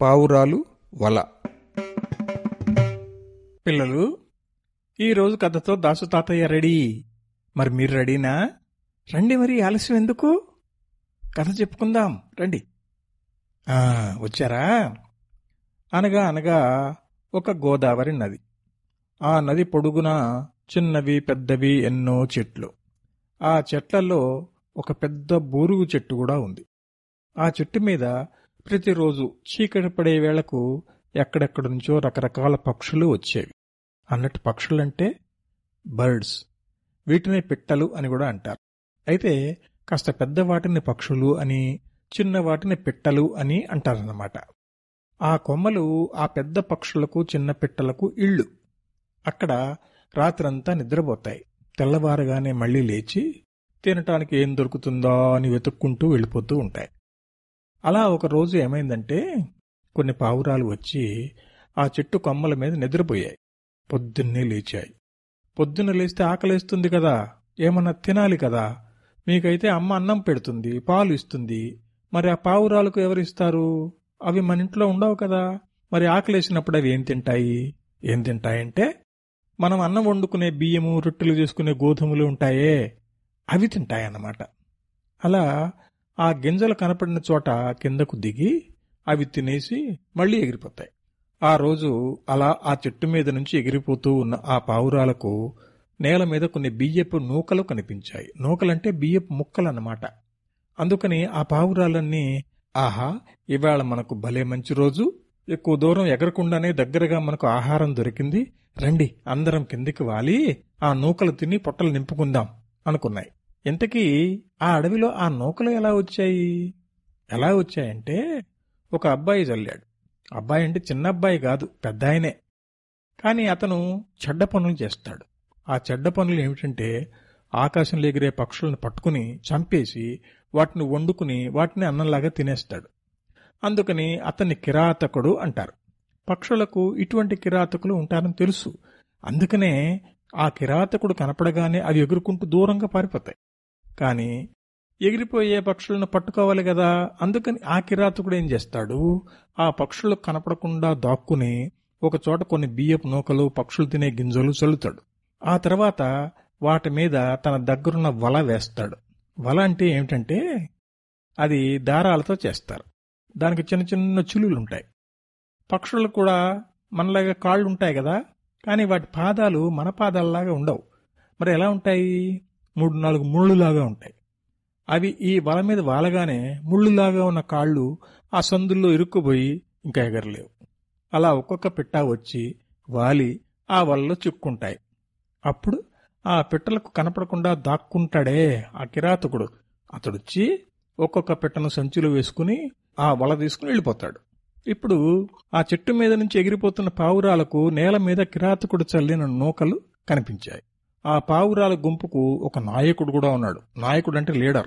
పావురాలు వల. పిల్లలు ఈరోజు కథతో దాసు తాతయ్య రెడీ. మరి మీరు రెడీనా? రండి మరి ఆలస్యం ఎందుకు? కథ చెప్పుకుందాం రండి. వచ్చారా? అనగా అనగా ఒక గోదావరి నది. ఆ నది పొడుగున చిన్నవి పెద్దవి ఎన్నో చెట్లు. ఆ చెట్లలో ఒక పెద్ద బూరుగు చెట్టు కూడా ఉంది. ఆ చెట్టు మీద ప్రతిరోజు చీకటి పడే వేళకు ఎక్కడెక్కడి నుంచో రకరకాల పక్షులు వచ్చేవి. అన్నట్టు పక్షులంటే బర్డ్స్. వీటిని పిట్టలు అని కూడా అంటారు. అయితే కాస్త పెద్ద వాటిని పక్షులు అని చిన్న వాటిని పిట్టలు అని అంటారన్నమాట. ఆ కొమ్మలు ఆ పెద్ద పక్షులకు చిన్న పిట్టలకు ఇళ్ళు. అక్కడ రాత్రంతా నిద్రపోతాయి. తెల్లవారగానే మళ్ళీ లేచి తినటానికి ఏం దొరుకుతుందా అని వెతుక్కుంటూ వెళ్ళిపోతూ ఉంటాయి. అలా ఒకరోజు ఏమైందంటే కొన్ని పావురాలు వచ్చి ఆ చెట్టు కొమ్మల మీద నిద్రపోయాయి. పొద్దున్నే లేచాయి. పొద్దున్న లేస్తే ఆకలేస్తుంది కదా ఏమన్నా తినాలి కదా మీకైతే అమ్మ అన్నం పెడుతుంది పాలు ఇస్తుంది మరి ఆ పావురాలకు ఎవరిస్తారు? అవి మన ఇంట్లో ఉండవు కదా మరి ఆకలేసినప్పుడు అవి ఏం తింటాయి? ఏం తింటాయంటే మనం అన్నం వండుకునే బియ్యము రొట్టెలు చేసుకునే గోధుమలు ఉంటాయే అవి తింటాయన్నమాట. అలా ఆ గింజలు కనపడిన చోట కిందకు దిగి అవి తినేసి మళ్ళీ ఎగిరిపోతాయి. ఆ రోజు అలా ఆ చెట్టు మీద నుంచి ఎగిరిపోతూ ఉన్న ఆ పావురాలకు నేల మీద కొన్ని బియ్యపు నూకలు కనిపించాయి. నూకలంటే బియ్యపు ముక్కలు అన్నమాట అందుకని ఆ పావురాలన్నీ ఆహా ఇవాళ మనకు భలే మంచి రోజు. ఎక్కువ దూరం ఎగరకుండానే దగ్గరగా మనకు ఆహారం దొరికింది. రండి అందరం కిందికి వాలి. ఆ నూకలు తిని పొట్టలు నింపుకుందాం అనుకున్నాయి. ఇంతకీ ఆ అడవిలో ఆ నూకలు ఎలా వచ్చాయి? ఎలా వచ్చాయంటే ఒక అబ్బాయి చల్లాడు. అబ్బాయి అంటే చిన్న అబ్బాయి కాదు పెద్ద ఆయనే. కానీ అతను చెడ్డ పనులు చేస్తాడు. ఆ చెడ్డ పనులు ఏమిటంటే ఆకాశంలో ఎగిరే పక్షులను పట్టుకుని చంపేసి వాటిని వండుకుని వాటిని అన్నంలాగా తినేస్తాడు. అందుకని అతన్ని కిరాతకుడు అంటారు. పక్షులకు ఇటువంటి కిరాతకులు ఉంటారని తెలుసు. అందుకనే ఆ కిరాతకుడు కనపడగానే అవి ఎగురుకుంటూ దూరంగా పారిపోతాయి. కానీ ఎగిరిపోయే పక్షులను పట్టుకోవాలి కదా. అందుకని ఆ కిరాతకుడు ఏం చేస్తాడు? ఆ పక్షులు కనపడకుండా దాక్కుని ఒక చోట కొన్ని బియ్యపు నూకలు పక్షులు తినే గింజలు చల్లుతాడు. ఆ తర్వాత వాటి మీద తన దగ్గరున్న వల వేస్తాడు. వల అంటే ఏమిటంటే అది దారాలతో చేస్తారు. దానికి చిన్న చిన్న చులులు ఉంటాయి కూడా మనలాగా కాళ్ళు ఉంటాయి కదా. కానీ వాటి పాదాలు మన పాదాలలాగా ఉండవు. మరి ఎలా ఉంటాయి? మూడు నాలుగు ముళ్ళులాగా ఉంటాయి. అవి ఈ వల మీద వాలగానే ముళ్ళులాగా ఉన్న కాళ్ళు ఆ సందుల్లో ఇరుక్కుపోయి ఇంకా ఎగరలేవు. అలా ఒక్కొక్క పిట్ట వచ్చి వాలి ఆ వలలో చిక్కుంటాయి అప్పుడు ఆ పిట్టలకు కనపడకుండా దాక్కుంటాడే ఆ కిరాతకుడు. అతడొచ్చి ఒక్కొక్క పిట్టను సంచిలో వేసుకుని ఆ వల తీసుకుని వెళ్ళిపోతాడు. ఇప్పుడు ఆ చెట్టు మీద నుంచి ఎగిరిపోతున్న పావురాలకు నేల మీద కిరాతకుడు చల్లిన నూకలు కనిపించాయి. ఆ పావురాల గుంపుకు ఒక నాయకుడు కూడా ఉన్నాడు. నాయకుడు అంటే లీడర్.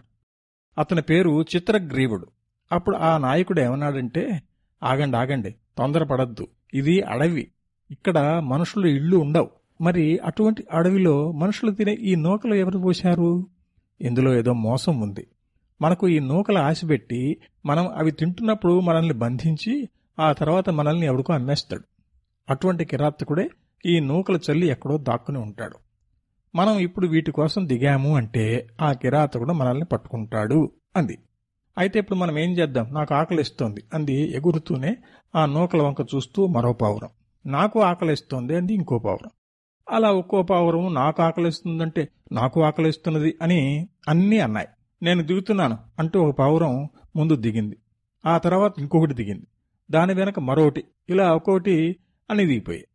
అతని పేరు చిత్రగ్రీవుడు. అప్పుడు ఆ నాయకుడు ఏమన్నాడంటే ఆగండి ఆగండి తొందరపడద్దు. ఇది అడవి. ఇక్కడ మనుషులు ఇళ్ళు ఉండవు. మరి అటువంటి అడవిలో మనుషులు తినే ఈ నూకలు ఎవరు పోశారు? ఇందులో ఏదో మోసం ఉంది. మనకు ఈ నూకలు ఆశపెట్టి మనం అవి తింటున్నప్పుడు మనల్ని బంధించి ఆ తర్వాత మనల్ని ఎవరికో అమ్మేస్తాడు. అటువంటి కిరాతకుడే ఈ నూకల చల్లి ఎక్కడో దాక్కుని ఉంటాడు. మనం ఇప్పుడు వీటి కోసం దిగాము అంటే ఆ కిరాతకుడు మనల్ని పట్టుకుంటాడు అంది. అయితే ఇప్పుడు మనం ఏం చేద్దాం? నాకు ఆకలిస్తోంది అంది ఎగురుతూనే ఆ నూకల వంక చూస్తూ మరో పావురం. నాకు ఆకలిస్తోంది అంది ఇంకో పావురం. అలా ఒక్కో పావురం నాకు ఆకలిస్తుందంటే నాకు ఆకలిస్తున్నది అని అన్నీ అన్నాయి. నేను దిగుతున్నాను అంటూ ఒక పావురం ముందు దిగింది. ఆ తర్వాత ఇంకొకటి దిగింది. దాని వెనక మరొకటి ఇలా ఒక్కొక్కటి అని దిగిపోయాయి.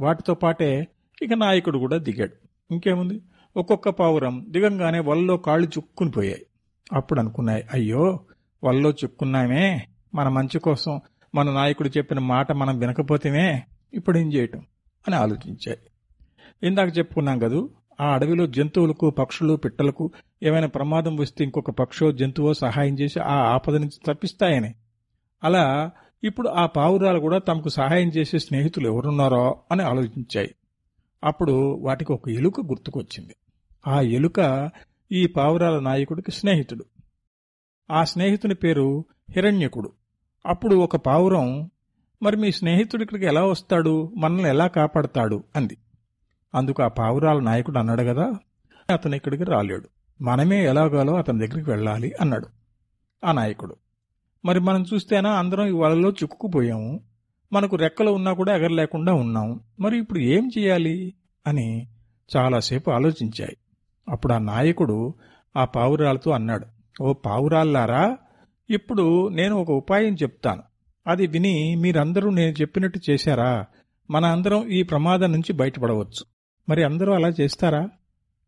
వాటితో పాటే ఇక నాయకుడు కూడా దిగాడు. ఇంకేముంది? ఒక్కొక్క పావురం దిగంగానే వల్లో కాళ్ళు చుక్కుని పోయాయి. అప్పుడు అనుకున్నాయి అయ్యో వల్లో చిక్కున్నామే మన మంచి కోసం. మన నాయకుడు చెప్పిన మాట మనం వినకపోతేమే ఇప్పుడు ఏం చేయటం? అని ఆలోచించాయి. ఇందాక చెప్పుకున్నాం కదూ ఆ అడవిలో జంతువులకు పక్షులు పిట్టలకు ఏమైనా ప్రమాదం వస్తే ఇంకొక పక్షో జంతువో సహాయం చేసి ఆ ఆపద నుంచి తప్పిస్తాయని. అలా ఇప్పుడు ఆ పావురాలు కూడా తమకు సహాయం చేసే స్నేహితులు ఎవరున్నారో అని ఆలోచించాయి. అప్పుడు వాటికి ఒక ఎలుక గుర్తుకొచ్చింది. ఆ ఎలుక ఈ పావురాల నాయకుడికి స్నేహితుడు. ఆ స్నేహితుని పేరు హిరణ్యకుడు. అప్పుడు ఒక పావురం మరి మీ స్నేహితుడు ఇక్కడికి ఎలా వస్తాడు? మనల్ని ఎలా కాపాడతాడు? అంది. అందుకు ఆ పావురాల నాయకుడు అన్నాడు కదా అతను ఇక్కడికి రాలేడు. మనమే ఎలాగాలో అతని దగ్గరికి వెళ్ళాలి అన్నాడు ఆ నాయకుడు. మరి మనం చూస్తేనా అందరం ఈ వలలో చిక్కుకుపోయాము? మనకు రెక్కలు ఉన్నా కూడా ఎగరలేకుండా ఉన్నాం. మరి ఇప్పుడు ఏం చేయాలి? అని చాలాసేపు ఆలోచించాయి. అప్పుడు ఆ నాయకుడు ఆ పావురాలతో అన్నాడు ఓ పావురాల్లారా ఇప్పుడు నేను ఒక ఉపాయం చెప్తాను. అది విని మీరందరూ నేను చెప్పినట్టు చేశారా? మన అందరం ఈ ప్రమాదం నుంచి బయటపడవచ్చు. మరి అందరూ అలా చేస్తారా?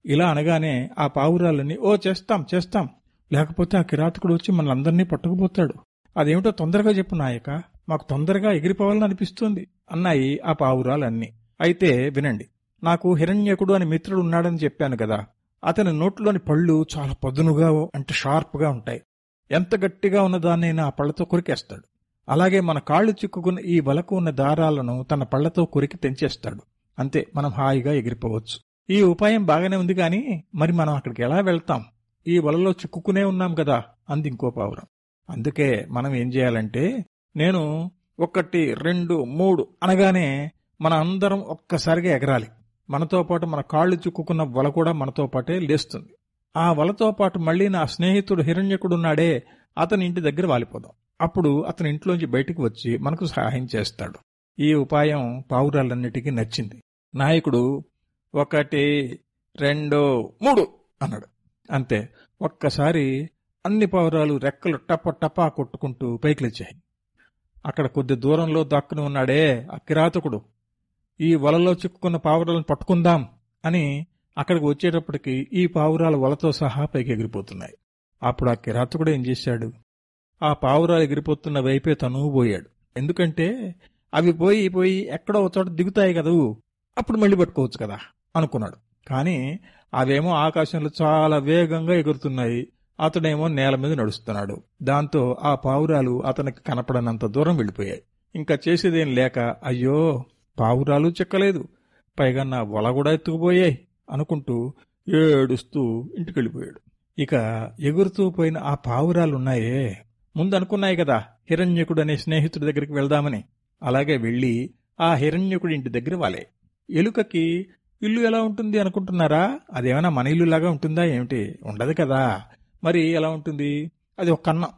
ఇలా అనగానే ఆ పావురాలని ఓ చేస్తాం చేస్తాం. లేకపోతే ఆ కిరాతకుడు వచ్చి మనందరినీ పట్టుకుపోతాడు. అదేమిటో తొందరగా చెప్పు నాయక. మాకు తొందరగా ఎగిరిపోవాలని అనిపిస్తుంది అన్నాయి ఆ పావురాలన్నీ. అయితే వినండి నాకు హిరణ్యకుడు అని మిత్రుడు ఉన్నాడని చెప్పాను కదా అతని నోట్లోని పళ్ళు చాలా పదునుగా అంటే షార్ప్గా ఉంటాయి. ఎంత గట్టిగా ఉన్నదాన్నైనా ఆ పళ్ళతో కొరికేస్తాడు. అలాగే మన కాళ్ళు చిక్కుకున్న ఈ వలకు ఉన్న దారాలను తన పళ్ళతో కొరికి తెంచేస్తాడు. అంతే మనం హాయిగా ఎగిరిపోవచ్చు. ఈ ఉపాయం బాగానే ఉంది కానీ మరి మనం అక్కడికి ఎలా వెళ్తాం? ఈ వలలో చిక్కుకునే ఉన్నాం కదా అంది ఇంకో పావురం. అందుకే మనం ఏం చేయాలంటే నేను ఒకటి రెండు మూడు అనగానే మన అందరం ఒక్కసారిగా ఎగరాలి. మనతో పాటు మన కాళ్ళు చిక్కుకున్న వల కూడా మనతో పాటే లేస్తుంది. ఆ వలతో పాటు మళ్ళీ నా స్నేహితుడు హిరణ్యకుడున్నాడే అతని ఇంటి దగ్గర వాలిపోదాం. అప్పుడు అతని ఇంట్లోంచి బయటికి వచ్చి మనకు సహాయం చేస్తాడు. ఈ ఉపాయం పావురాలన్నిటికీ నచ్చింది. నాయకుడు ఒకటి రెండు మూడు అన్నాడు. అంతే. ఒక్కసారి అన్ని పావురాలు రెక్కలు టప టపా కొట్టుకుంటూ పైకి లేచాయి. అక్కడ కొద్ది దూరంలో దక్కుని ఉన్నాడే అక్కిరాతకుడు ఈ వలలో చిక్కుకున్న పావురాలను పట్టుకుందాం అని అక్కడికి వచ్చేటప్పటికి ఈ పావురాలు వలతో సహా పైకి ఎగిరిపోతున్నాయి అప్పుడు ఆ కిరాతకుడు ఏం చేశాడు? ఆ పావురాలు ఎగిరిపోతున్న వైపే తను పోయాడు. ఎందుకంటే అవి పోయి పోయి ఎక్కడో ఒక చోట దిగుతాయి కదూ అప్పుడు మళ్ళీ పట్టుకోవచ్చు కదా అనుకున్నాడు. కానీ అవేమో ఆకాశంలో చాలా వేగంగా ఎగురుతున్నాయి. అతడేమో నేల మీద నడుస్తున్నాడు. దాంతో ఆ పావురాలు అతనికి కనపడనంత దూరం వెళ్ళిపోయాయి. ఇంకా చేసేదేం లేక అయ్యో పావురాలు చెక్కలేదు. పైగా నా వల కూడా ఎత్తుకుపోయాయి అనుకుంటూ ఏడుస్తూ ఇంటికెళ్ళిపోయాడు. ఇక ఎగురుతూ పోయిన ఆ పావురాలున్నాయే. ముందనుకున్నాయి కదా హిరణ్యకుడు అనే స్నేహితుడి దగ్గరికి వెళ్దామని. అలాగే వెళ్ళి ఆ హిరణ్యకుడి ఇంటి దగ్గర వాలే. ఎలుకకి ఇల్లు ఎలా ఉంటుంది అనుకుంటున్నారా? అదేమైనా మన ఇల్లులాగా ఉంటుందా? ఏమిటి? ఉండదు కదా. మరి ఎలా ఉంటుంది? అది ఒక కన్నం.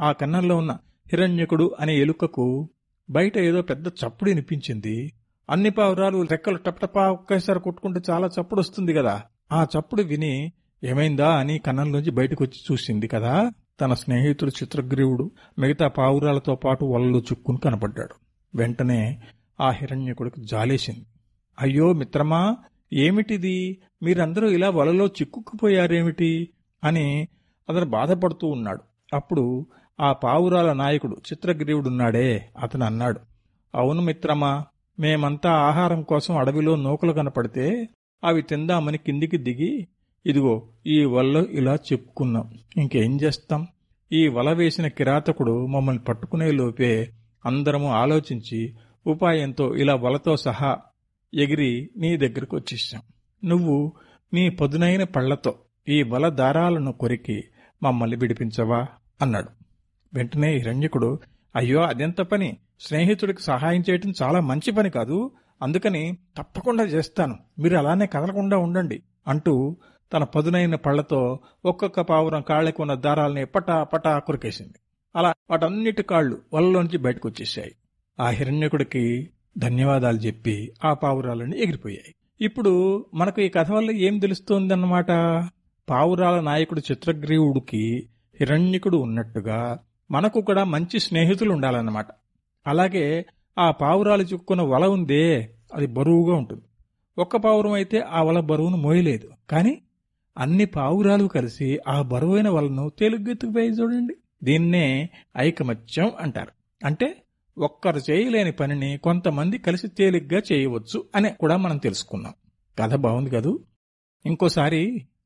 ఆ కన్నంలో ఉన్న హిరణ్యకుడు అనే ఎలుకకు బయట ఏదో పెద్ద చప్పుడు వినిపించింది. అన్ని పావురాలు రెక్కలు టపటపా ఒక్కసారి కొట్టుకుంటే చాలా చప్పుడు వస్తుంది కదా. ఆ చప్పుడు విని ఏమైందా అని కన్నంలోంచి బయటకు వచ్చి చూసింది కదా. తన స్నేహితుడు చిత్రగ్రీవుడు మిగతా పావురాలతో పాటు వలలో చుక్కుని కనపడ్డాడు. వెంటనే ఆ హిరణ్యకుడికి జాలేసింది. అయ్యో మిత్రమా ఏమిటిది? మీరందరూ ఇలా వలలో చిక్కుకుపోయారేమిటి? అని అతను బాధపడుతూ ఉన్నాడు. అప్పుడు ఆ పావురాల నాయకుడు చిత్రగ్రీవుడున్నాడే అతను అన్నాడు. అవును మిత్రమా మేమంతా ఆహారం కోసం అడవిలో నూకలు కనపడితే అవి తిందామని కిందికి దిగి ఇదిగో ఈ వలలో ఇలా చెప్పుకున్నాం. ఇంకేం చేస్తాం? ఈ వల వేసిన కిరాతకుడు మమ్మల్ని పట్టుకునే లోపే అందరము ఆలోచించి ఉపాయంతో ఇలా వలతో సహా ఎగిరి నీ దగ్గరకు వచ్చేసాం నువ్వు నీ పదునైన పళ్ళతో ఈ వల దారాలను కొరికి మమ్మల్ని విడిపించవా? అన్నాడు. వెంటనే హిరణ్యకుడు అయ్యో అదెంత పని? స్నేహితుడికి సహాయం చేయటం చాలా మంచి పని కాదు. అందుకని తప్పకుండా చేస్తాను. మీరు అలానే కదలకుండా ఉండండి అంటూ తన పదునైన పళ్ళతో ఒక్కొక్క పావురం కాళ్ళకు ఉన్న దారాల్ని పటా పటా కురికేసింది. అలా వాటన్నిటి కాళ్ళు వలలోంచి బయటకు వచ్చేసాయి ఆ హిరణ్యకుడికి ధన్యవాదాలు చెప్పి ఆ పావురాలన్నీ ఎగిరిపోయాయి. ఇప్పుడు మనకు ఈ కథ వల్ల ఏం తెలుస్తోందన్నమాట? పావురాల నాయకుడు చిత్రగ్రీవుడికి హిరణ్యకుడు ఉన్నట్టుగా మనకు కూడా మంచి స్నేహితులు ఉండాలన్నమాట. అలాగే ఆ పావురాలు చిక్కున్న వల ఉందే అది బరువుగా ఉంటుంది. ఒక్క పావురం అయితే ఆ వల బరువును మోయలేదు. కానీ అన్ని పావురాలు కలిసి ఆ బరువైన వలను తేలిగ్గెత్తుకుపోయి చూడండి. దీన్నే ఐకమత్యం అంటారు. అంటే ఒక్కరు చేయలేని పనిని కొంతమంది కలిసి తేలిగ్గా చేయవచ్చు అని కూడా మనం తెలుసుకున్నాం. కథ బాగుంది కదూ? ఇంకోసారి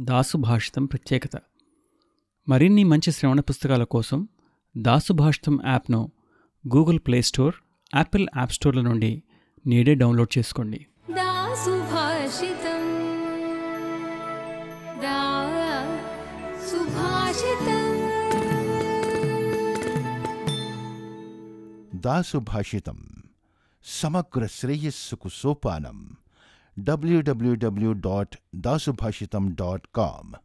దాసు భాషితం ప్రత్యేకత. మరిన్ని మంచి శ్రవణ పుస్తకాల కోసం దాసు భాషితం యాప్ను Google play store Apple app స్టోర్ల నుండి నేడే డౌన్లోడ్ చేసుకోండి. దాసు భాషితం దాసుభాషితం. సమగ్ర శ్రేయస్సుకు సోపానం. www.dasubhashitam.com.